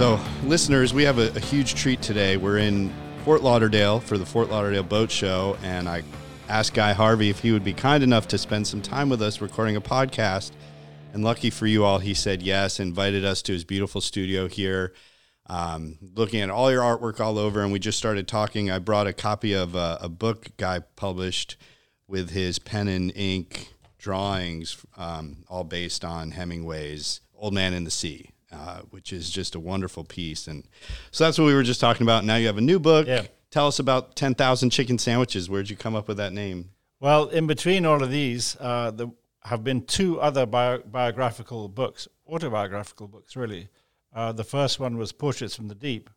So, listeners, we have a, a huge treat today. We're in Fort Lauderdale for the Fort Lauderdale Boat Show, and I asked Guy Harvey if he would be kind enough to spend some time with us recording a podcast. And lucky for you all, he said yes, invited us to his beautiful studio here. Um, looking at all your artwork all over, and we just started talking. I brought a copy of a, a book Guy published with his pen and ink drawings, um, all based on Hemingway's Old Man in the Sea, uh, which is just a wonderful piece. And so that's what we were just talking about. Now you have a new book. Yeah. Tell us about 10,000 Chicken Sandwiches. Where'd you come up with that name? Well, in between all of these, uh, there have been two other bio- biographical books, autobiographical books, really. Uh, the first one was Portraits from the Deep,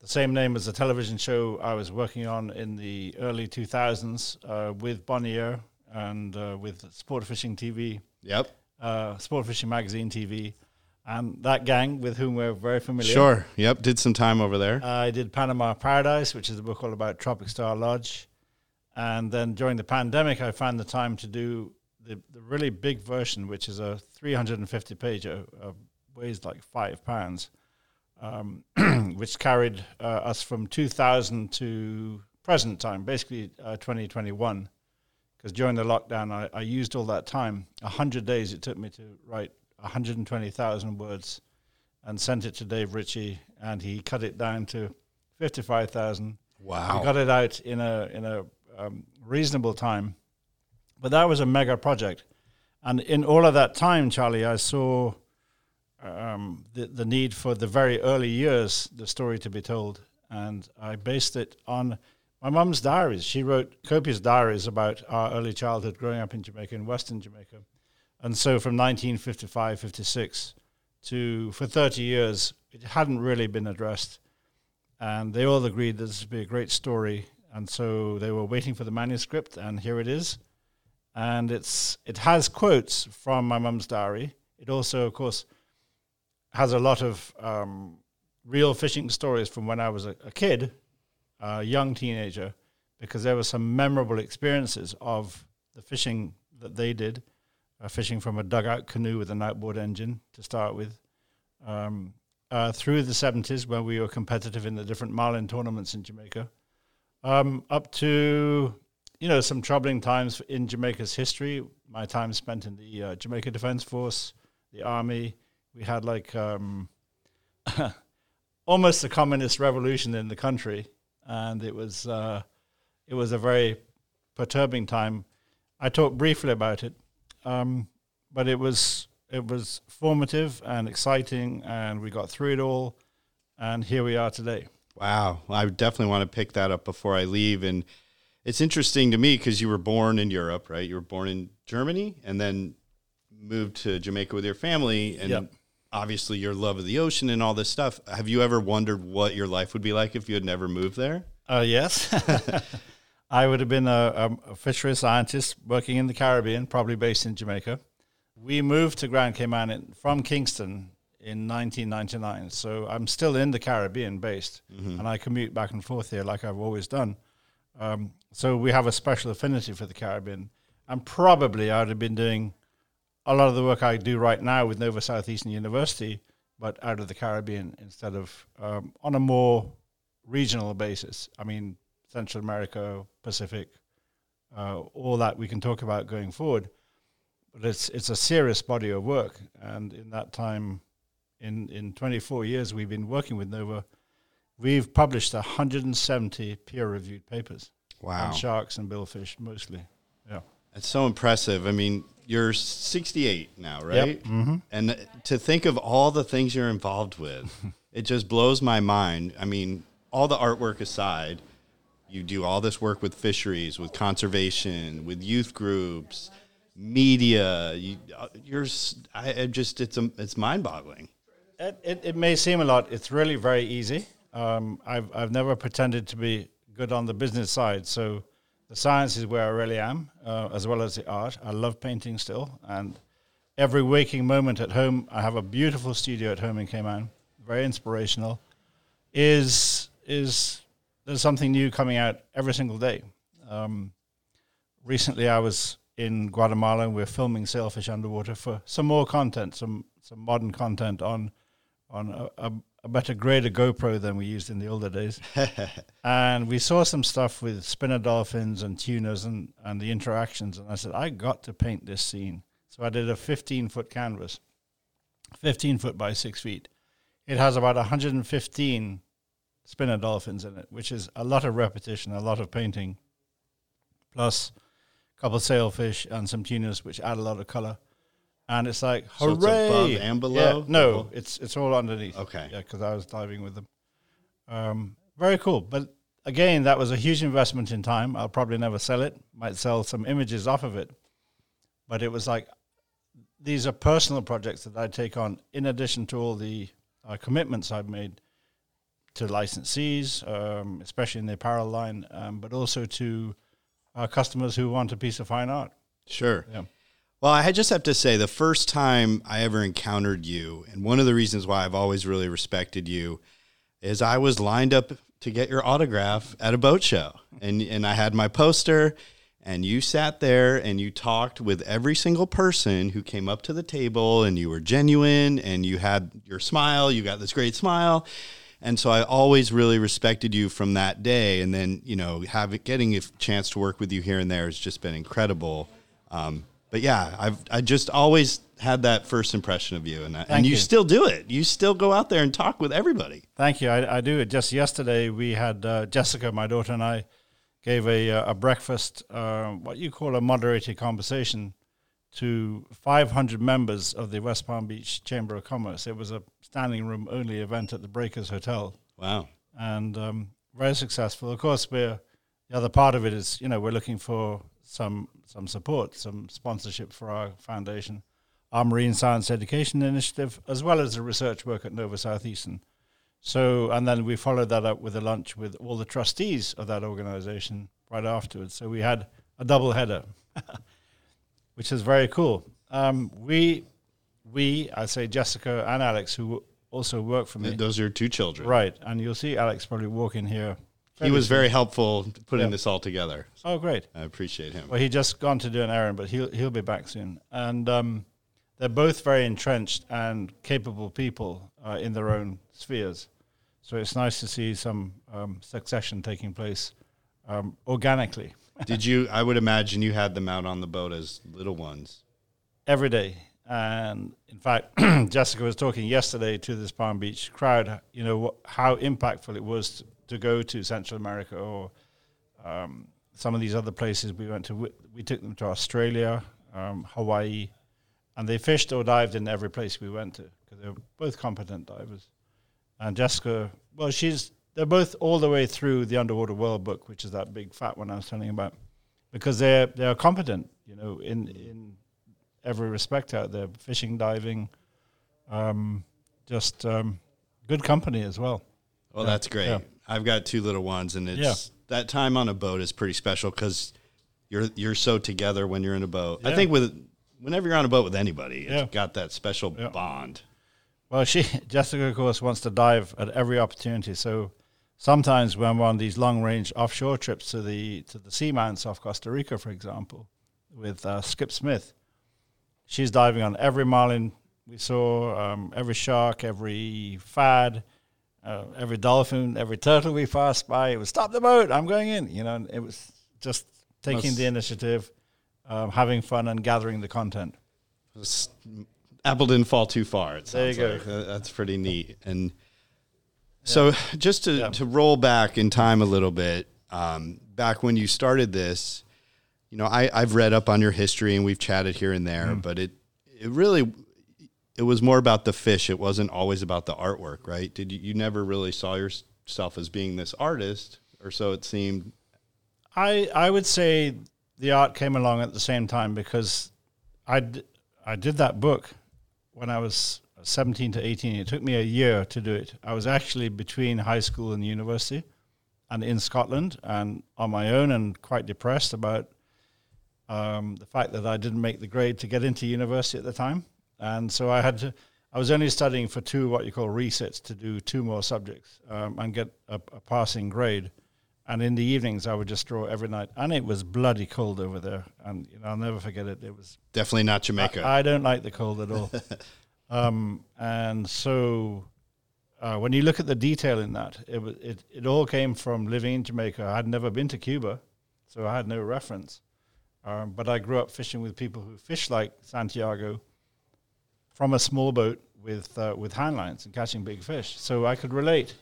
the same name as the television show I was working on in the early 2000s uh, with Bonnier and uh, with Sport Fishing TV, Yep. uh, Sport Fishing Magazine TV, and that gang with whom we're very familiar. Sure. Yep. Did some time over there. I did Panama Paradise, which is a book all about Tropic Star Lodge. And then during the pandemic, I found the time to do the, the really big version, which is a 350 page, uh, uh, weighs like five pounds, um, which carried uh, us from 2000 to present time, basically uh, 2021. Because during the lockdown, I, I used all that time. 100 days it took me to write 120,000 words and sent it to Dave Ritchie, and he cut it down to 55,000. Wow. We got it out in a in a um, reasonable time, but that was a mega project, and in all of that time, Charlie, I saw um, the the need for the very early years, the story to be told, and I based it on my mum's diaries. She wrote copious diaries about our early childhood growing up in Jamaica, in Western Jamaica, and so from 1955, 56 to for 30 years, it hadn't really been addressed and they all agreed that this would be a great story. And so they were waiting for the manuscript, and here it is. And it's it has quotes from my mum's diary. It also, of course, has a lot of um, real fishing stories from when I was a, a kid, a young teenager, because there were some memorable experiences of the fishing that they did, uh, fishing from a dugout canoe with an outboard engine to start with. Um, uh, through the 70s when we were competitive in the different Marlin tournaments in Jamaica, um, up to, you know, some troubling times in Jamaica's history. My time spent in the uh, Jamaica Defense Force, the Army. We had like um, almost a communist revolution in the country, and it was uh, it was a very perturbing time. I talked briefly about it, um, but it was it was formative and exciting, and we got through it all, and here we are today. Wow. Well, I definitely want to pick that up before I leave. And it's interesting to me because you were born in Europe, right? You were born in Germany and then moved to Jamaica with your family. And Yep. obviously, your love of the ocean and all this stuff. Have you ever wondered what your life would be like if you had never moved there? Uh, yes. I would have been a, a, fishery scientist working in the Caribbean, probably based in Jamaica. We moved to Grand Cayman in, from Kingston in 1999, so I'm still in the Caribbean based, and I commute back and forth here like I've always done. Um, so we have a special affinity for the Caribbean, and probably I would have been doing a lot of the work I do right now with Nova Southeastern University, but out of the Caribbean instead of um, on a more regional basis. I mean, Central America, Pacific, uh, all that we can talk about going forward. But it's it's a serious body of work, and in that time, in in 24 years we've been working with Nova, we've published 170 peer-reviewed papers Wow. on sharks and billfish mostly. Yeah. It's so impressive. I mean, you're 68 now, right? Mm-hmm. And to think of all the things you're involved with, it just blows my mind. I mean, all the artwork aside, you do all this work with fisheries, with conservation, with youth groups, media. You, uh, you're s- I, just it's a, it's mind-boggling. It, it, it may seem a lot. It's really very easy. Um, I've, I've never pretended to be good on the business side. So the science is where I really am, uh, as well as the art. I love painting still. And every waking moment at home, I have a beautiful studio at home in Cayman, very inspirational, is, is there's something new coming out every single day. Um, recently, I was in Guatemala and we're filming sailfish underwater for some more content, some, some modern content on on a, a, a better grade of GoPro than we used in the older days. and we saw some stuff with spinner dolphins and tunas and, and the interactions. And I said, I got to paint this scene. So I did a 15 foot canvas, 15 foot by six feet. It has about 115 spinner dolphins in it, which is a lot of repetition, a lot of painting, plus a couple of sailfish and some tunas, which add a lot of color and it's like hooray! So it's above and below. Yeah, no, it's it's all underneath. Okay. Yeah, because I was diving with them. Um, very cool, but again, that was a huge investment in time. I'll probably never sell it. Might sell some images off of it, but it was like these are personal projects that I take on in addition to all the uh, commitments I've made to licensees, um, especially in the apparel line, um, but also to our customers who want a piece of fine art. Sure. Yeah. Well, I just have to say, the first time I ever encountered you, and one of the reasons why I've always really respected you, is I was lined up to get your autograph at a boat show, and and I had my poster, and you sat there and you talked with every single person who came up to the table, and you were genuine, and you had your smile, you got this great smile. And so I always really respected you from that day. And then, you know, having getting a chance to work with you here and there has just been incredible. Um, but yeah, I've I just always had that first impression of you, and and you, you, still do it. You still go out there and talk with everybody. Thank you. I, I do it. Just yesterday, we had uh, Jessica, my daughter, and I gave a uh, a breakfast, uh, what you call a moderated conversation, to 500 members of the West Palm Beach Chamber of Commerce. It was a standing room only event at the Breakers Hotel. Wow! And um, very successful. Of course, we're the other part of it is you know we're looking for some some support, some sponsorship for our foundation, our Marine Science Education Initiative, as well as the research work at Nova Southeastern. So, and then we followed that up with a lunch with all the trustees of that organization right afterwards. So we had a double header, which is very cool. Um, we, we, I say Jessica and Alex, who also work for me. Those are two children, right? And you'll see Alex probably walking here he was very helpful putting yeah. this all together. Oh, great! I appreciate him. Well, he just gone to do an errand, but he'll he'll be back soon. And um, they're both very entrenched and capable people uh, in their own spheres. So it's nice to see some um, succession taking place um, organically. Did you? I would imagine you had them out on the boat as little ones every day. And in fact, Jessica was talking yesterday to this Palm Beach crowd. You know wh- how impactful it was to go to Central America or um, some of these other places we went to. We took them to Australia, um, Hawaii, and they fished or dived in every place we went to because they were both competent divers. And Jessica, well, she's they're both all the way through the Underwater World Book, which is that big fat one I was telling you about, because they're they're competent, you know, in in every respect out there, fishing, diving, um, just um, good company as well. Well, yeah. that's great. Yeah. I've got two little ones, and it's yeah. that time on a boat is pretty special because you're you're so together when you're in a boat. I think with whenever you're on a boat with anybody, yeah. it's got that special bond. Well, she Jessica, of course, wants to dive at every opportunity. So sometimes when we're on these long range offshore trips to the to the seamounts off Costa Rica, for example, with uh, Skip Smith, she's diving on every marlin we saw, um, every shark, every fad uh, every dolphin, every turtle we passed by, it was stop the boat, I'm going in. You know, it was just taking That's the initiative, um, having fun, and gathering the content. Apple didn't fall too far. It there you like. go. that's pretty neat. And. So, just to, yeah. to roll back in time a little bit, um, back when you started this, you know, I, I've read up on your history and we've chatted here and there, mm. but it it really it was more about the fish. It wasn't always about the artwork, right? Did you, you never really saw yourself as being this artist, or so it seemed? I I would say the art came along at the same time because I I did that book when I was 17 to 18. It took me a year to do it. I was actually between high school and university and in Scotland and on my own and quite depressed about um, the fact that I didn't make the grade to get into university at the time. And so I had to, I was only studying for two what you call resets to do two more subjects um, and get a, a, passing grade. And in the evenings, I would just draw every night. And it was bloody cold over there. And you know, I'll never forget it. It was definitely not Jamaica. I, I don't like the cold at all. um, and so uh, when you look at the detail in that, it, it it all came from living in Jamaica. I had never been to Cuba, so I had no reference. Um, but I grew up fishing with people who fish like Santiago from a small boat with uh, with hand lines and catching big fish. So I could relate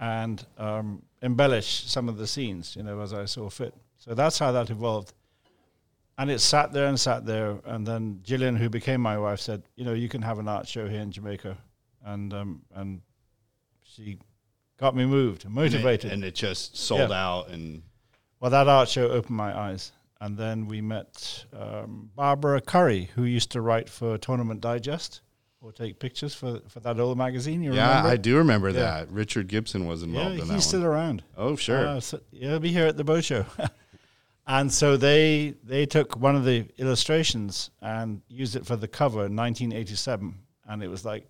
and um, embellish some of the scenes, you know, as I saw fit. So that's how that evolved. And it sat there and sat there, and then Gillian, who became my wife, said, "You know, you can have an art show here in Jamaica," and um, and she got me moved, And it- motivated. and it just sold Yeah. out and Well, that art show opened my eyes. And then we met um, Barbara Curry, who used to write for Tournament Digest or take pictures for, for that old magazine. You yeah, remember? I do remember Yeah. that. Richard Gibson was Yeah, involved in he's that still around. Oh, sure. Uh, so he'll be here at the boat show. and so they they took one of the illustrations and used it for the cover in 1987, and it was like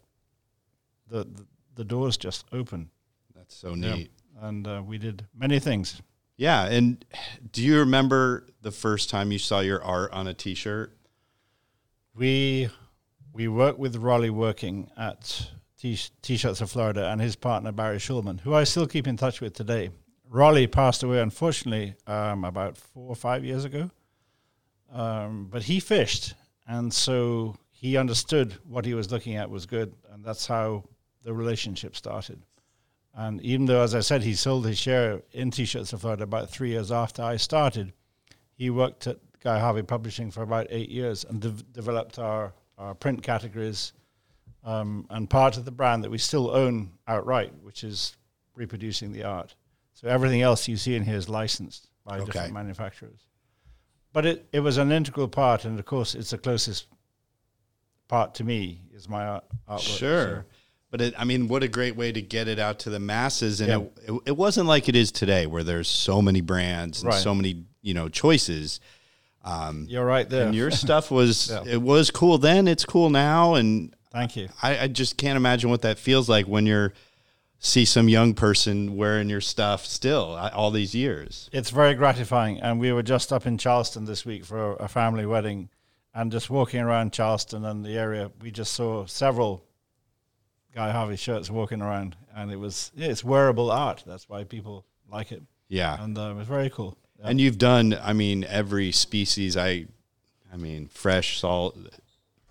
the the, the doors just open, That's so neat. and uh, we did many things. Yeah, and do you remember the first time you saw your art on a T-shirt? We we worked with Raleigh working at T- T-shirts of Florida and his partner Barry Schulman, who I still keep in touch with today. Raleigh passed away unfortunately um, about four or five years ago, um, but he fished, and so he understood what he was looking at was good, and that's how the relationship started. And even though, as I said, he sold his share in T-shirts of Florida about three years after I started, he worked at Guy Harvey Publishing for about eight years and dev- developed our, our print categories um, and part of the brand that we still own outright, which is reproducing the art. So everything else you see in here is licensed by Okay. different manufacturers. But it, it was an integral part, and of course, it's the closest part to me is my art, artwork. Sure. But it, I mean, what a great way to get it out to the masses. And Yeah. it, it, it wasn't like it is today, where there's so many brands and Right. so many you know choices. So you're right there. And your stuff was Yeah. it was cool then. It's cool now, and Thank you. I, I just can't imagine what that feels like when you're see some young person wearing your stuff still uh, all these years. It's very gratifying. And we were just up in Charleston this week for a family wedding. And just walking around Charleston and the area, we just saw several Guy Harvey shirts walking around. And it was, yeah, it's wearable art. That's why people like it. Yeah. And uh, it was very cool. Yeah. And you've done, I mean, every species. I, I mean, fresh salt.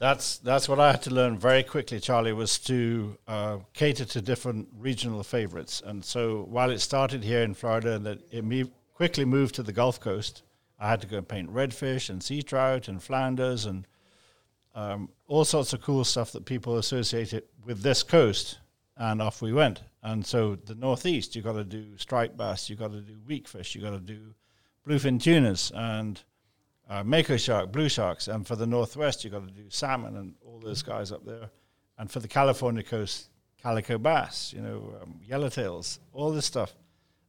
That's that's what I had to learn very quickly, Charlie, was to uh, cater to different regional favorites. And so while it started here in Florida and it me- quickly moved to the Gulf Coast, I had to go and paint redfish and sea trout and flounders and um, all sorts of cool stuff that people associated with this coast. And off we went. And so the Northeast, you've got to do striped bass, you've got to do weakfish, you've got to do bluefin tunas and uh, mako shark, blue sharks, and for the northwest you've got to do salmon and all those guys up there, and for the California coast, calico bass, you know, um, yellowtails, all this stuff.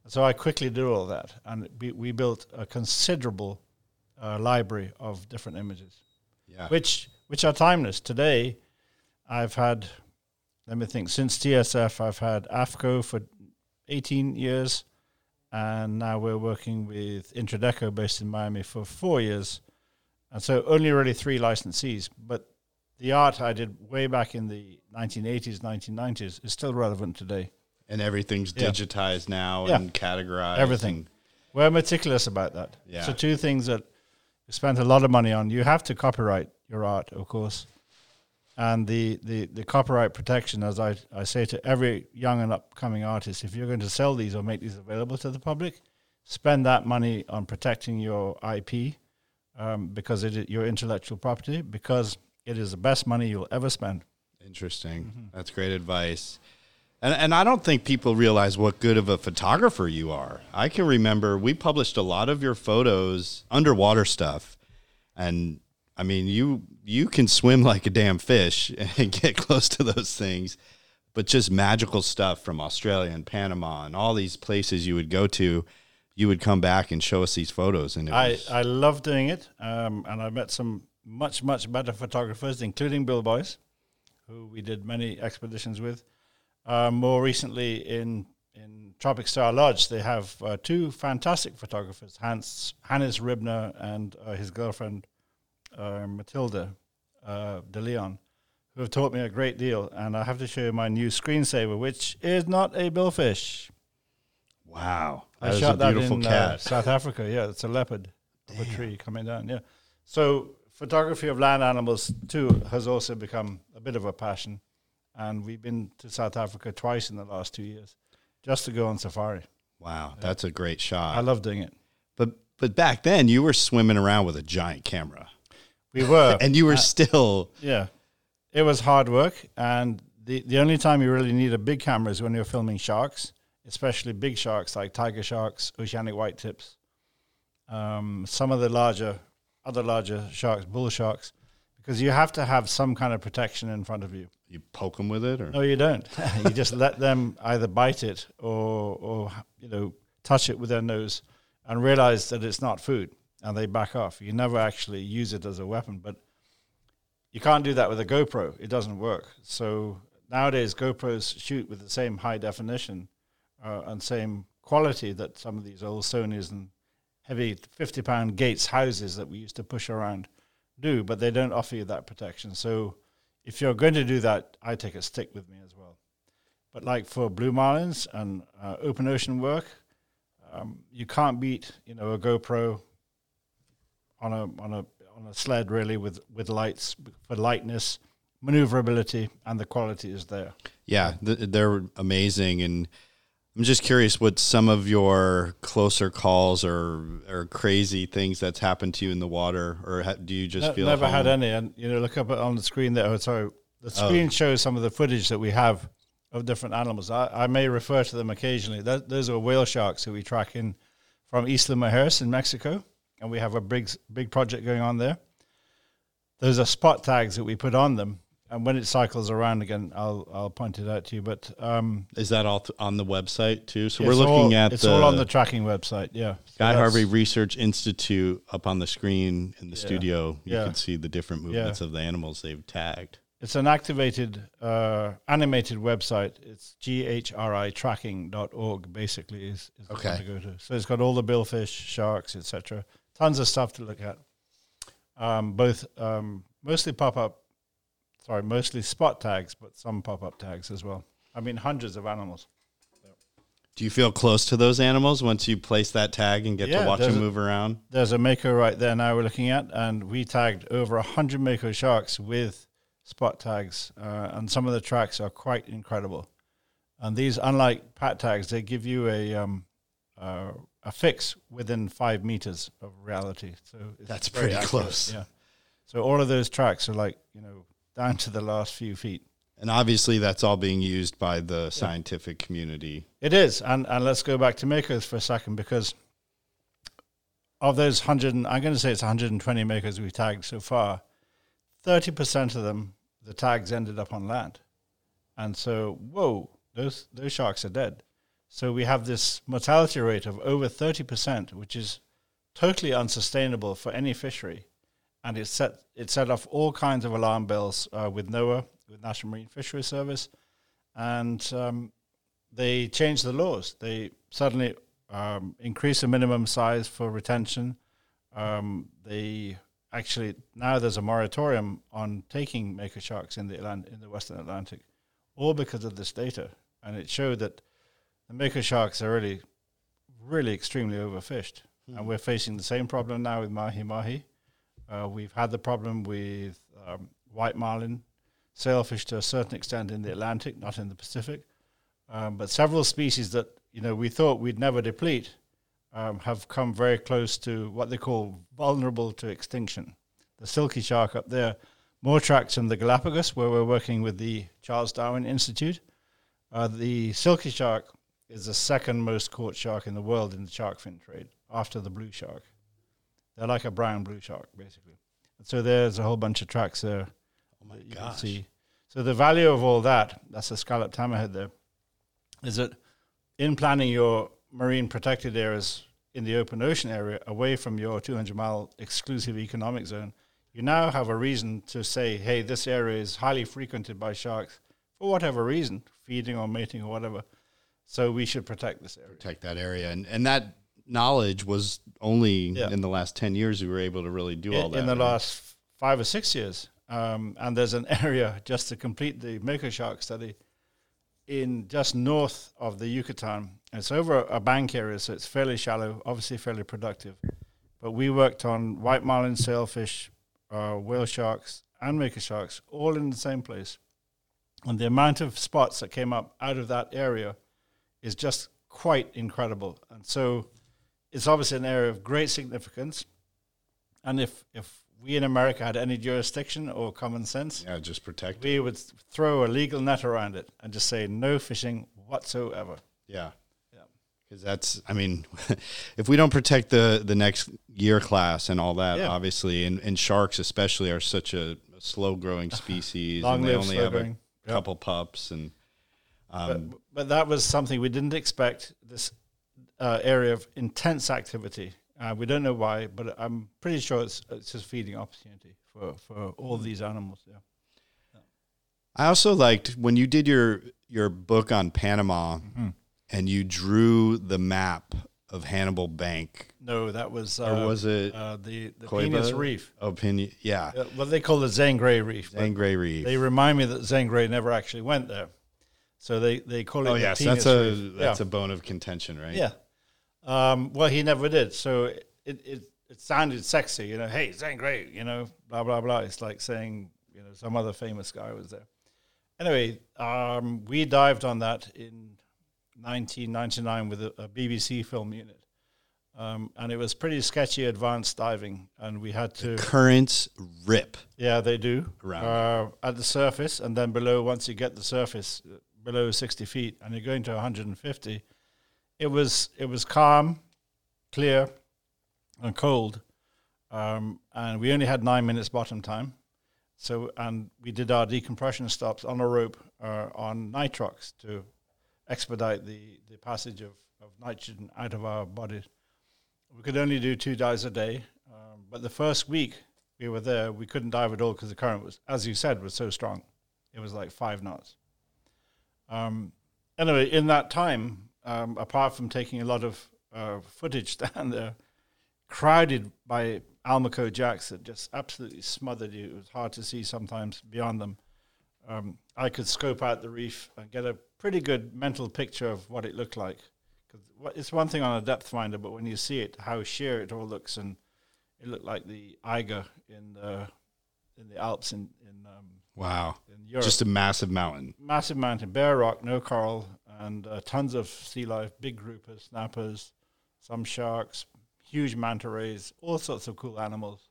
So I quickly did all that, and we, we built a considerable uh, library of different images, Yeah. which which are timeless. Today, I've had, let me think, since TSF, I've had AFTCO for 18 years and now we're working with Intradeco based in Miami for four years, and so only really three licensees. But the art I did way back in the 1980s, 1990s is still relevant today. and everything's Yeah. digitized now Yeah. and categorized. Everything. We're meticulous about that. Yeah. So two things that we spent a lot of money on. You have to copyright your art, of course. And the, the, the copyright protection, as I, I say to every young and upcoming artist, if you're going to sell these or make these available to the public, spend that money on protecting your IP um, because it is your intellectual property, because it is the best money you'll ever spend. Interesting. Mm-hmm. That's great advice. And, and I don't think people realize what good of a photographer you are. I can remember we published a lot of your photos, underwater stuff, and I mean you you can swim like a damn fish and get close to those things, but just magical stuff from Australia and Panama and all these places you would go to, you would come back and show us these photos, and it I, was, I love doing it, um, and I met some much much better photographers, including Bill Boyce, who we did many expeditions with. Uh, more recently, in in Tropic Star Lodge, they have uh, two fantastic photographers, Hans Hannes Ribner and uh, his girlfriend uh, Matilda uh, De Leon, who have taught me a great deal. And I have to show you my new screensaver, which is not a billfish. Wow. I That shot a that beautiful in uh, cat. South Africa. Yeah, it's a leopard of a tree coming down. Yeah. So photography of land animals too has also become a bit of a passion, and we've been to South Africa twice in the last two years, just to go on safari. wow, that's a great shot. I love doing it. but but back then you were swimming around with a giant camera. We were, And you were still. Yeah, it was hard work, and the the only time you really need a big camera is when you're filming sharks, especially big sharks like tiger sharks, oceanic white tips, um, some of the larger, other larger sharks, bull sharks, because you have to have some kind of protection in front of you. you poke them with it or? No, you don't. you just let them either bite it or, or you know, touch it with their nose and realize that it's not food, and they back off. You never actually use it as a weapon, but you can't do that with a GoPro. It doesn't work. So nowadays, GoPros shoot with the same high definition uh, and same quality that some of these old Sonys and heavy 50 pound Gates houses that we used to push around do, but they don't offer you that protection. So if you're going to do that, I take a stick with me as well. But like for blue marlins and uh, open ocean work, um, you can't beat you know a GoPro on a on a on a sled really with with lights for lightness, maneuverability, and the quality is there. Yeah, th- they're amazing, and I'm just curious what some of your closer calls or or crazy things that's happened to you in the water, or ha- do you just Ne- feel never had any, and you know, look up on the screen there. Oh, sorry, the oh. screen shows some of the footage that we have of different animals. I, I may refer to them occasionally. That, those are whale sharks who we track in from Isla Mujeres in Mexico, and we have a big big project going on there. Those are spot tags that we put on them, and when it cycles around again, I'll I'll point it out to you. But um, Is that all th- on the website too? So we're looking all, at it's the, all on the tracking website. Yeah, So Guy Harvey Research Institute up on the screen in the studio. You Yeah. can see the different movements of the animals they've tagged. It's an activated, uh, animated website. It's ghritracking.org, basically, is, is the one Okay. to go to. So it's got all the billfish, sharks, etc. Tons of stuff to look at. Um, both, um, mostly pop up, sorry, mostly spot tags, but some pop up tags as well. I mean, hundreds of animals. Do you feel close to those animals once you place that tag and get Yeah, to watch them move around? There's a mako right there now we're looking at, and we tagged over 100 mako sharks with spot tags, uh, and some of the tracks are quite incredible. And these, unlike pat tags, they give you a um, uh, a fix within five meters of reality. So it's That's pretty accurate, close. Yeah. So all of those tracks are like you know down to the last few feet. And obviously, that's all being used by the scientific community. It is, and and let's go back to makos for a second because of those hundred, I'm going to say it's 120 makos we've tagged so far. Thirty percent of them, the tags ended up on land, and so whoa, those those sharks are dead. So we have this mortality rate of over 30 percent, which is totally unsustainable for any fishery, and it set it set off all kinds of alarm bells uh, with NOAA, with National Marine Fisheries Service, and um, they changed the laws. They suddenly um, increased the minimum size for retention. Um, they actually now there's a moratorium on taking mako sharks in the Atlant- in the Western Atlantic, all because of this data, and it showed that the mako sharks are really, really extremely overfished, and we're facing the same problem now with mahi mahi. Uh, we've had the problem with um, white marlin, sailfish to a certain extent in the Atlantic, not in the Pacific. Um, but several species that you know we thought we'd never deplete um, have come very close to what they call vulnerable to extinction. The silky shark up there, more tracks in the Galapagos, where we're working with the Charles Darwin Institute. Uh, the silky shark is the second most caught shark in the world in the shark fin trade, after the blue shark. They're like a brown blue shark, basically. And so there's a whole bunch of tracks there. Oh my that you can gosh. see. So the value of all that, that's a scalloped hammerhead there, is that in planning your marine protected areas in the open ocean area away from your 200 mile exclusive economic zone, you now have a reason to say, hey, this area is highly frequented by sharks for whatever reason, feeding or mating or whatever. So we should protect this area. Protect that area. And, and that knowledge was only Yeah. in the last 10 years we were able to really do all that. in the right? last five or six years. um, and there's an area just to complete the Mako Shark study in just north of the Yucatan. It's over a bank area, so it's fairly shallow, obviously fairly productive. But we worked on white marlin sailfish, uh, whale sharks, and Mako sharks, all in the same place. And the amount of spots that came up out of that area is just quite incredible. And so it's obviously an area of great significance. And if, if we in America had any jurisdiction or common sense, Yeah, just protect. we would throw a legal net around it and just say no fishing whatsoever. Yeah. Yeah. Because that's, I mean, if we don't protect the the next year class and all that, Yeah. obviously, and, and sharks especially are such a, a slow growing species, Long and they live only have a growing. Yeah. couple pups, and um, but, that was something we didn't expect. This uh, area of intense activity. Uh, we don't know why, but I'm pretty sure it's it's just feeding opportunity for for all these animals. Yeah. I also liked when you did your your book on Panama, Mm-hmm. and you drew the map of Hannibal Bank, No, that was uh, or was it uh, the the Coiba? Penis Reef. opinion? Yeah, Uh, well, they call it Zane Grey Reef. but Angray Reef. They remind me that Zane Grey never actually went there, so they they call it. oh the yes, that's a Reef. that's yeah. a bone of contention, right? Yeah. Um, well, he never did. So it, it, it sounded sexy, you know, hey, Zane Grey, you know, blah, blah, blah. It's like saying, you know, some other famous guy was there. Anyway, um, we dived on that in 1999 with a, a BBC film unit. Um, and it was pretty sketchy advanced diving. And we had to, Currents rip. yeah, they do, Around. uh, at the surface. And then below, once you get the surface, below 60 feet, and you're going to 150, it was it was calm, clear, and cold, um, and we only had nine minutes bottom time. So and we did our decompression stops on a rope uh, on nitrox to expedite the, the passage of, of nitrogen out of our bodies. We could only do two dives a day, um, but the first week we were there, we couldn't dive at all because the current was, as you said, was so strong. It was like five knots. Um, anyway, in that time, um, apart from taking a lot of uh, footage down there, crowded by Almaco jacks that just absolutely smothered you. It was hard to see sometimes beyond them. Um, I could scope out the reef and get a pretty good mental picture of what it looked like. 'Cause it's one thing on a depth finder, but when you see it, how sheer it all looks, and it looked like the Eiger in the in the Alps in in, um, Wow. Just a massive mountain. massive mountain, bare rock, no coral, and uh, tons of sea life, big groupers, snappers, some sharks, huge manta rays, all sorts of cool animals.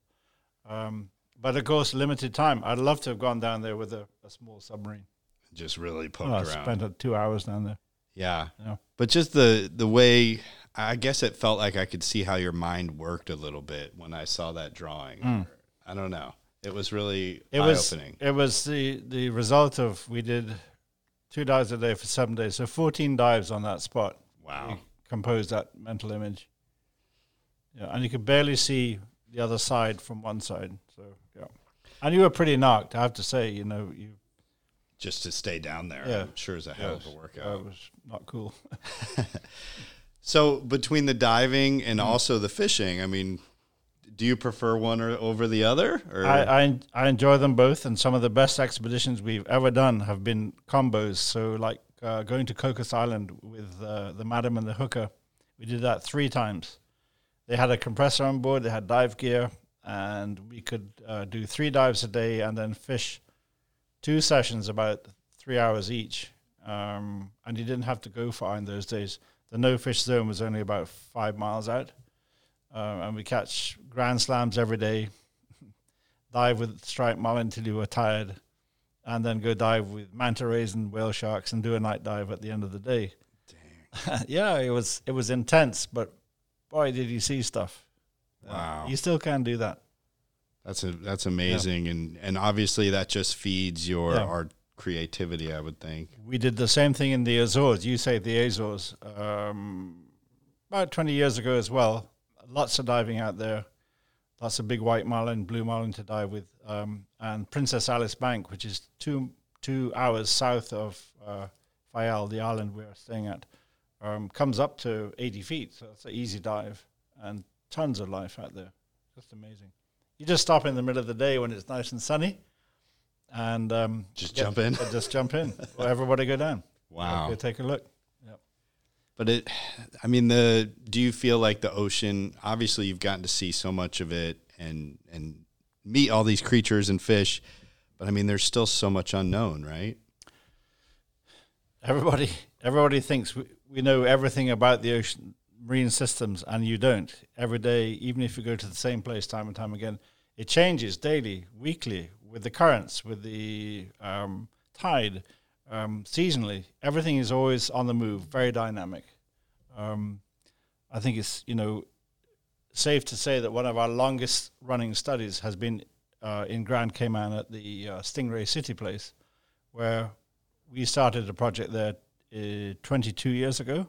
Um, but of course, limited time. I'd love to have gone down there with a, a small submarine. Just really poked Oh, I around. spent uh, two hours down there. yeah. Yeah. But just the the way I guess it felt like I could see how your mind worked a little bit when I saw that drawing. I don't know. It was really. It was opening. it was the the result of we did two dives a day for seven days, so fourteen dives on that spot. Wow. composed that mental image. Yeah, and you could barely see the other side from one side. So yeah, and you were pretty knocked. I have to say, you know, you Just to stay down there. Yeah. I'm sure is a hell of a that workout. was not cool. So between the diving and Hmm. also the fishing, I mean, do you prefer one or over the other? I, I I enjoy them both, and some of the best expeditions we've ever done have been combos. So like uh, going to Cocos Island with uh, the Madam and the Hooker, we did that three times. They had a compressor on board, they had dive gear, and we could uh, do three dives a day and then fish two sessions about three hours each. Um, and you didn't have to go far in those days. The no fish zone was only about five miles out. Uh, and we catch grand slams every day, dive with striped marlin until you were tired, and then go dive with manta rays and whale sharks and do a night dive at the end of the day. yeah, it was it was intense, but boy, did you see stuff. Uh, Wow. you still can do that. That's a that's amazing, and and obviously that just feeds your Yeah. art creativity. I would think. We did the same thing in the Azores. You say the Azores um, about 20 years ago as well. Lots of diving out there. Lots of big white marlin, blue marlin to dive with. Um, and Princess Alice Bank, which is two two hours south of uh, Fayal, the island we're staying at, um, comes up to 80 feet. So it's an easy dive and tons of life out there. Just amazing. You just stop in the middle of the day when it's nice and sunny and um, Just jump in? Just jump in. Everybody go down. Wow. Go take a look. But it, I mean, the do you feel like the ocean? Obviously, you've gotten to see so much of it and and meet all these creatures and fish, but I mean, there's still so much unknown, right? Everybody, everybody thinks we, we know everything about the ocean marine systems, and you don't. Every day, even if you go to the same place time and time again, it changes daily, weekly, with the currents, with the um, tide, um, seasonally. Everything is always on the move, very dynamic. Um, I think it's you know safe to say that one of our longest running studies has been uh, in Grand Cayman at the uh, Stingray City Place, where we started a project there uh, 22 years ago.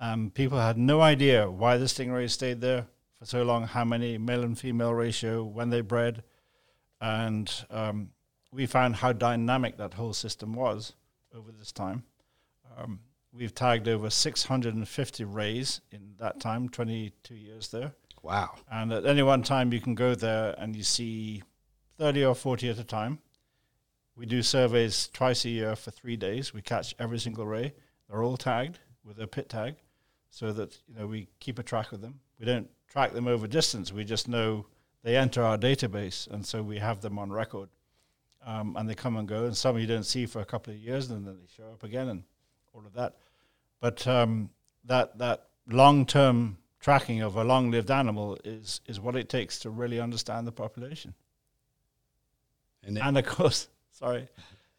Um, people had no idea why the stingrays stayed there for so long, how many male and female ratio, when they bred, and um, we found how dynamic that whole system was over this time. Um, we've tagged over 650 rays in that time, 22 years there. Wow. And at any one time, you can go there and you see 30 or 40 at a time. We do surveys twice a year for three days. We catch every single ray. They're all tagged with a pit tag so that you know we keep a track of them. We don't track them over distance. We just know they enter our database, and so we have them on record. Um, and they come and go, and some you don't see for a couple of years, and then they show up again, and all of that. But um, that that long term tracking of a long lived animal is is what it takes to really understand the population. And, And of course, sorry,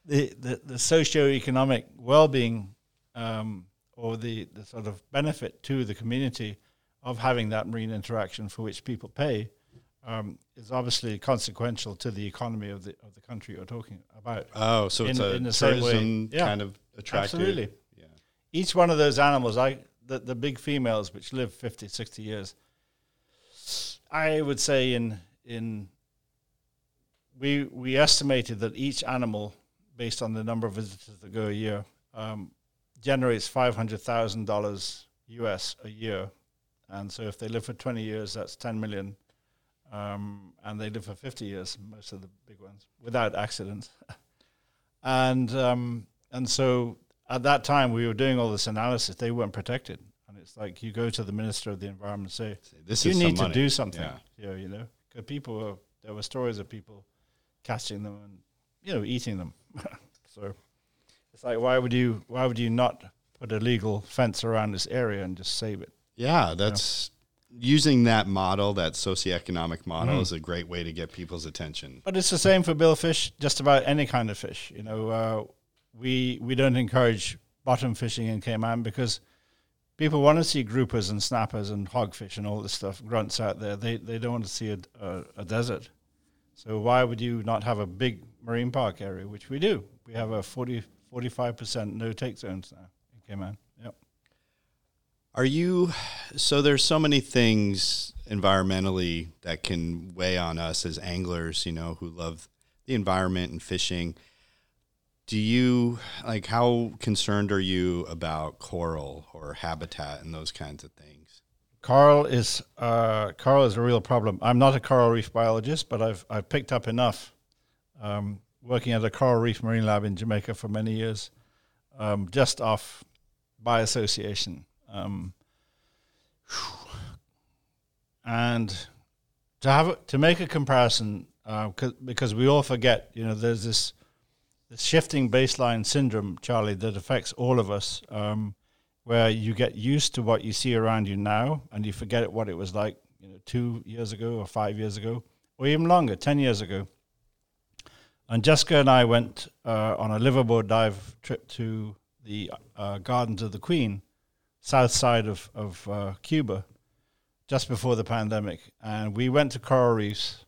the the, the socio-economic well-being um, or the, the sort of benefit to the community of having that marine interaction for which people pay um, is obviously consequential to the economy of the of the country you're talking about. oh, so it's in- a in the same way. Yeah. kind of attractive. Absolutely. Yeah. Each one of those animals, I the, the big females which live 50, 60 years, I would say in in we we estimated that each animal, based on the number of visitors that go a year, um, generates five hundred thousand dollars US a year, and so if they live for twenty years, that's ten million, um, and they live for fifty years, most of the big ones, without accidents, and um, and so at that time we were doing all this analysis. They weren't protected, and it's like you go to the minister of the environment and say, This you need to money. do something. Yeah. Yeah, you know, 'Cause people were, there were stories of people catching them and you know eating them. so it's like why would you why would you not put a legal fence around this area and just save it? Yeah, that's using that model, that socioeconomic model, Mm. is a great way to get people's attention. But it's the same for billfish, just about any kind of fish. You know, uh, we we don't encourage bottom fishing in Cayman because people want to see groupers and snappers and hogfish and all this stuff, grunts out there. They they don't want to see a, a, a desert. So why would you not have a big marine park area, which we do? We have a 40, 45% no take zones now in Cayman. Are you so there's so many things environmentally that can weigh on us as anglers, you know, who love the environment and fishing. Do you like how concerned are you about coral or habitat and those kinds of things? Coral is uh, coral is a real problem. I'm not a coral reef biologist, but I've I've picked up enough um, working at a coral reef marine lab in Jamaica for many years, um, just off by association. Um, and to have to make a comparison, uh, 'cause- because we all forget, you know, there's this this shifting baseline syndrome, Charlie, that affects all of us. Um, where you get used to what you see around you now and you forget what it was like you know two years ago or five years ago or even longer 10 years ago and jessica and i went uh, on a liveaboard dive trip to the uh, gardens of the queen south side of, of uh, cuba just before the pandemic and we went to coral reefs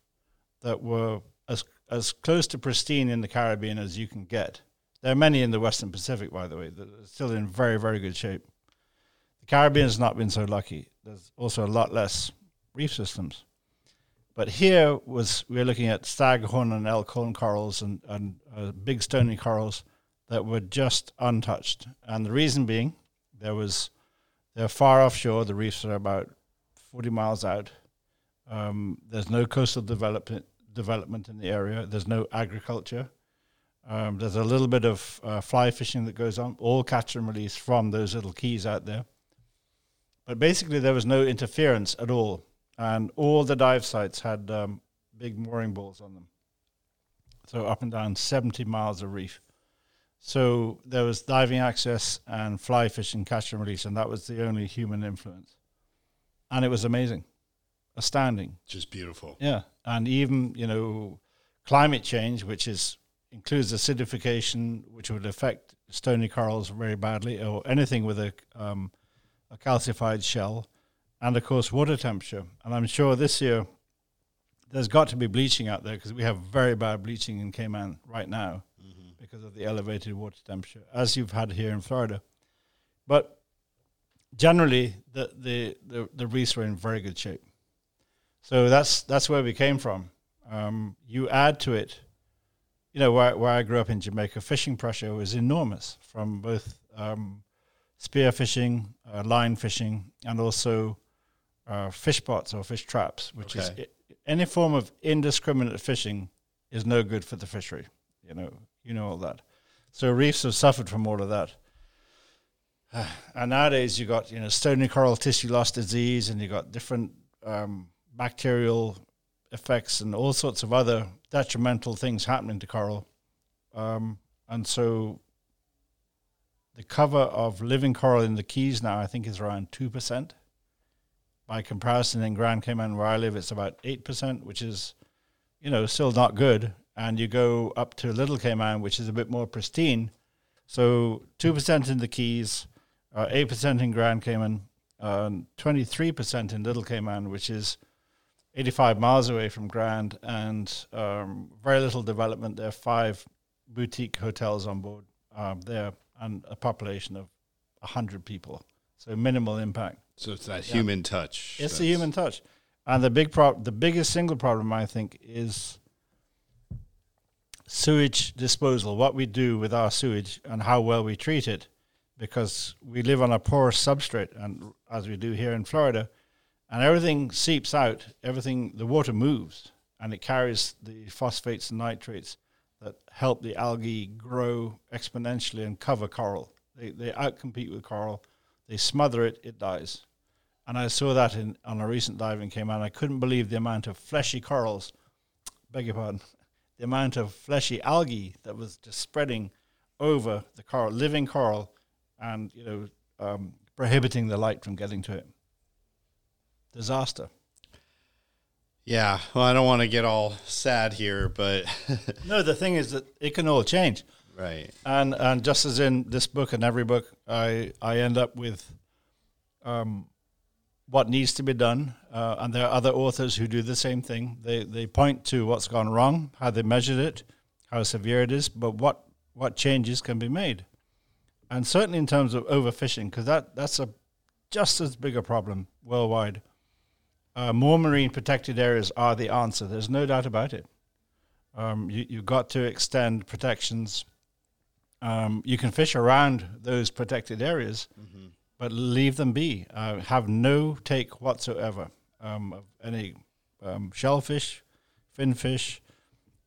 that were as, as close to pristine in the caribbean as you can get there are many in the Western Pacific, by the way, that are still in very, very good shape. The Caribbean has not been so lucky. There's also a lot less reef systems. But here was we were looking at staghorn and elkhorn corals and, and uh, big stony corals that were just untouched. And the reason being, there was they're far offshore. The reefs are about 40 miles out. Um, there's no coastal development development in the area. There's no agriculture. Um, there's a little bit of uh, fly fishing that goes on, all catch and release from those little keys out there. But basically, there was no interference at all, and all the dive sites had um, big mooring balls on them. So up and down 70 miles of reef. So there was diving access and fly fishing, catch and release, and that was the only human influence. And it was amazing, astounding. Just beautiful. Yeah, and even you know, climate change, which is includes acidification, which would affect stony corals very badly, or anything with a um, a calcified shell, and of course water temperature. And I'm sure this year there's got to be bleaching out there because we have very bad bleaching in Cayman right now. Because of the elevated water temperature, as you've had here in Florida. But generally, the, the, the, the reefs were in very good shape. So that's that's where we came from. Um, you add to it, you know, where, where I grew up in Jamaica, fishing pressure was enormous from both um, spear fishing, uh, line fishing, and also uh, fish pots or fish traps, which okay. is any form of indiscriminate fishing is no good for the fishery. You know, you know all that. So reefs have suffered from all of that. and nowadays you got you know stony coral tissue loss disease, and you got different um, bacterial effects and all sorts of other detrimental things happening to coral. Um, and so the cover of living coral in the Keys now, I think, is around two percent by comparison, in Grand Cayman, where I live, it's about 8%, which is, you know, still not good. And you go up to Little Cayman, which is a bit more pristine. So 2% in the Keys, uh, 8% in Grand Cayman, uh, 23% in Little Cayman, which is 85 miles away from Grand, and um, very little development. There are five boutique hotels on board um, there, and a population of 100 people. So minimal impact. So it's that yeah. human touch. It's the human touch, and the big problem, the biggest single problem, I think, is sewage disposal. What we do with our sewage and how well we treat it, because we live on a porous substrate, and as we do here in Florida, and everything seeps out. Everything, the water moves, and it carries the phosphates and nitrates that help the algae grow exponentially and cover coral. They they outcompete with coral they smother it, it dies. And I saw that in on a recent diving came out. I couldn't believe the amount of fleshy corals, beg your pardon, the amount of fleshy algae that was just spreading over the coral, living coral, and you know, um, prohibiting the light from getting to it. Disaster. Yeah, well, I don't want to get all sad here, but no, the thing is that it can all change. Right. And and just as in this book and every book, I I end up with um, what needs to be done, uh, and there are other authors who do the same thing. They they point to what's gone wrong, how they measured it, how severe it is, but what what changes can be made, and certainly in terms of overfishing, because that that's a just as big a problem worldwide. Uh, more marine protected areas are the answer. There's no doubt about it. Um, you, you've got to extend protections um, you can fish around those protected areas, mm-hmm. But leave them be. Uh, have no take whatsoever um, of any um, shellfish, finfish.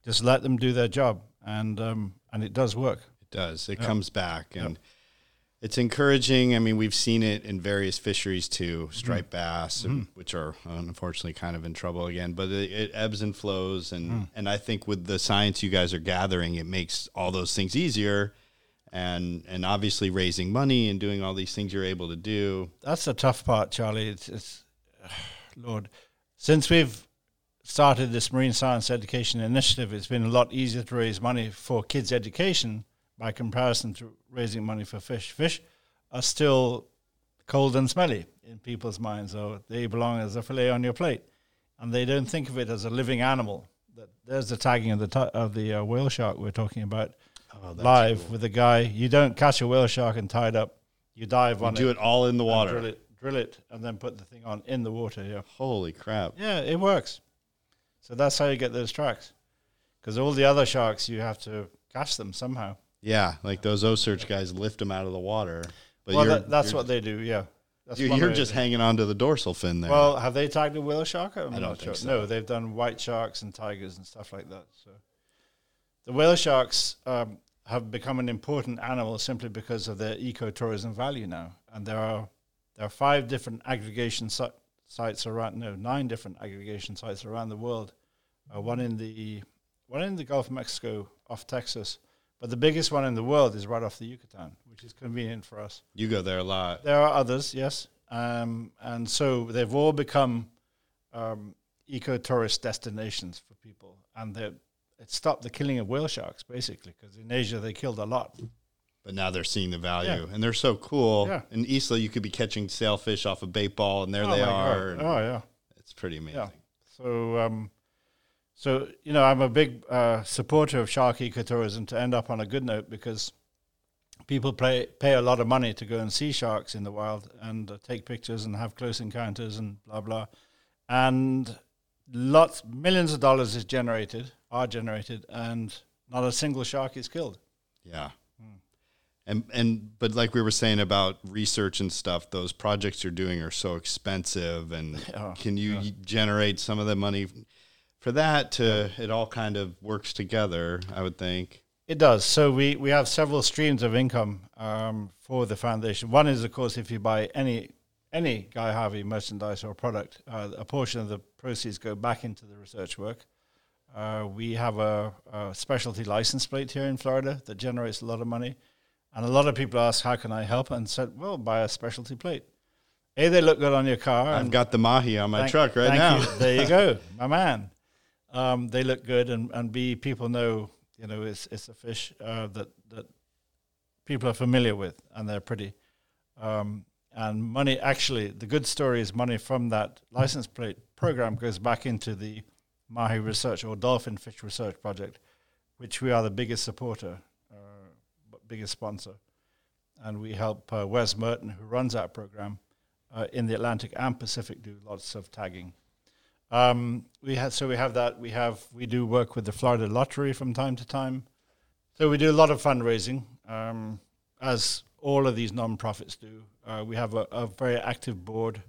Just let them do their job, and um, and it does work. It does. It comes back, and it's encouraging. I mean, we've seen it in various fisheries too, striped mm. bass, mm. And, which are unfortunately kind of in trouble again. But it, it ebbs and flows, and mm. and I think with the science you guys are gathering, it makes all those things easier and and obviously raising money and doing all these things you're able to do. That's the tough part, Charlie. It's, it's Lord, since we've started this marine science education initiative, it's been a lot easier to raise money for kids' education by comparison to raising money for fish. Fish are still cold and smelly in people's minds, or they belong as a fillet on your plate, and they don't think of it as a living animal. That there's the tagging of the t- of the uh, whale shark we're talking about oh, live cool. with a guy. You don't catch a whale shark and tie it up. You dive you on do it. Do it all in the water. Drill it, drill it, and then put the thing on in the water. Yeah. Holy crap! Yeah, it works. So that's how you get those tracks. Because all the other sharks, you have to catch them somehow. Yeah, like those OCEARCH guys lift them out of the water. But well, that, that's what they do. Yeah. That's you're, you're just hanging on to the dorsal fin there. Well, have they tagged a whale shark? I'm I do not think sure. so. No, they've done white sharks and tigers and stuff like that. So the whale sharks um, have become an important animal simply because of their ecotourism value now, and there are there are five different aggregation si- sites around no nine different aggregation sites around the world. Uh, one in the one in the Gulf of Mexico off Texas, but the biggest one in the world is right off the Yucatan, which is convenient for us. You go there a lot. There are others, yes, um, and so they've all become um, eco-tourist destinations for people, and they it stopped the killing of whale sharks basically because in Asia they killed a lot. But now they're seeing the value, Yeah. and they're so cool. Yeah. In Isla, you could be catching sailfish off a bait ball, and there oh they are. Oh yeah. It's pretty amazing. Yeah. So, um, so you know, I'm a big uh, supporter of shark ecotourism to end up on a good note because people pay pay a lot of money to go and see sharks in the wild and uh, take pictures and have close encounters and blah blah, and lots millions of dollars is generated are generated and not a single shark is killed. Yeah. Hmm. And and but like we were saying about research and stuff, those projects you're doing are so expensive. And Yeah, can you generate some of the money for that? To it all kind of works together, I would think. It does. So we, we have several streams of income um, for the foundation. One is, of course, if you buy any any Guy Harvey merchandise or product, uh, a portion of the proceeds go back into the research work. Uh, we have a, a specialty license plate here in Florida that generates a lot of money, and a lot of people ask, "How can I help?" And said, "Well, buy a specialty plate. A, they look good on your car. I've got the mahi on my Thank- truck right now. you. There you go, my man. Um, they look good, and, and B, people know, you know, it's it's a fish uh, that that people are familiar with, and they're pretty. Um, and money, actually, the good story is money from that license plate program goes back into the Mahi Research or Dolphin Fish Research Project, which we are the biggest supporter, uh, biggest sponsor, and we help uh, Wes Merten, who runs that program, uh, in the Atlantic and Pacific do lots of tagging. Um, we had so we have that. We have we do work with the Florida Lottery from time to time. So we do a lot of fundraising, um, as all of these nonprofits do. Uh, we have a, a very active board,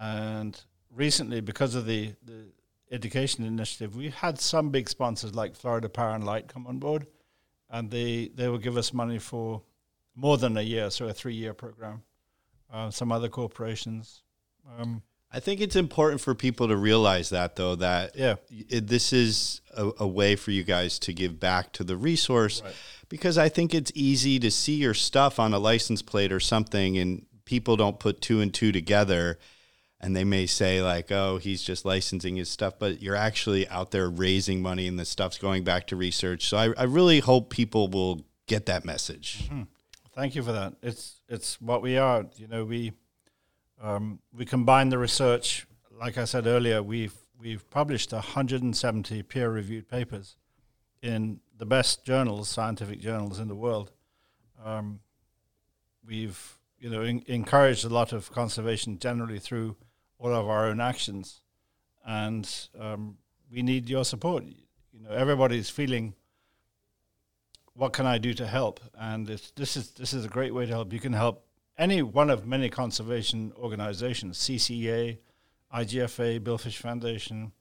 and recently, because of the the education initiative, we had some big sponsors like Florida Power and Light come on board, and they they will give us money for more than a year, so a three year program. Uh, some other corporations. Um, I think it's important for people to realize that, though, that yeah. it, this is a, a way for you guys to give back to the resource Right. because I think it's easy to see your stuff on a license plate or something and people don't put two and two together and they may say like oh he's just licensing his stuff but you're actually out there raising money and the stuff's going back to research so I, I really hope people will get that message mm-hmm. Thank you for that. It's it's what we are. You know, we um, we combine the research. Like I said earlier, we've we've published 170 peer-reviewed papers in the best journals, scientific journals in the world. Um, we've you know en- encouraged a lot of conservation generally through all of our own actions, and um, we need your support. You know, everybody's feeling what can I do to help? And this is this is a great way to help. You can help any one of many conservation organizations, CCA, IGFA, Billfish Foundation.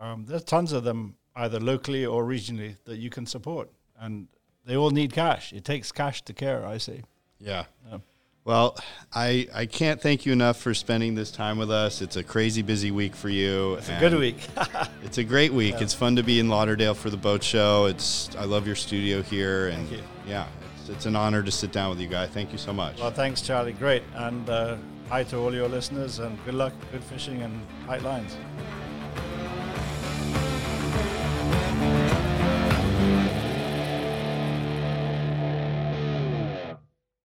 Um, there's tons of them, either locally or regionally, that you can support, and they all need cash. It takes cash to care. I say. yeah Yeah. well I, I can't thank you enough for spending this time with us it's a crazy busy week for you It's a good week. It's a great week. It's fun to be in Lauderdale for the boat show. It's I love your studio here, and Thank you. yeah, it's an honor to sit down with you guys. Thank you so much. well, thanks, Charlie. Great, and uh, hi to all your listeners, and good luck, good fishing, and tight lines.